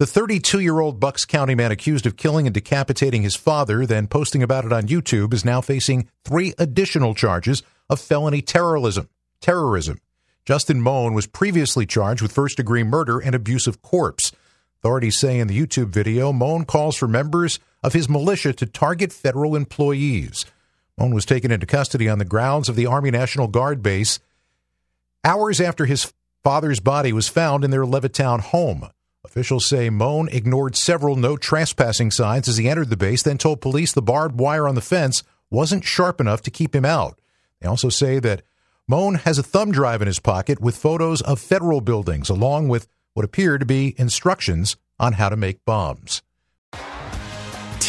The 32 year old Bucks County man accused of killing and decapitating his father, then posting about it on YouTube, is now facing three additional charges of felony terrorism. Terrorism. Justin Mohn was previously charged with first degree murder and abuse of corpse. Authorities say in the YouTube video, Mohn calls for members of his militia to target federal employees. Mohn was taken into custody on the grounds of the Army National Guard base hours after his father's body was found in their Levittown home. Officials say Mohn ignored several no trespassing signs as he entered the base, then told police the barbed wire on the fence wasn't sharp enough to keep him out. They also say that Mohn has a thumb drive in his pocket with photos of federal buildings, along with what appear to be instructions on how to make bombs.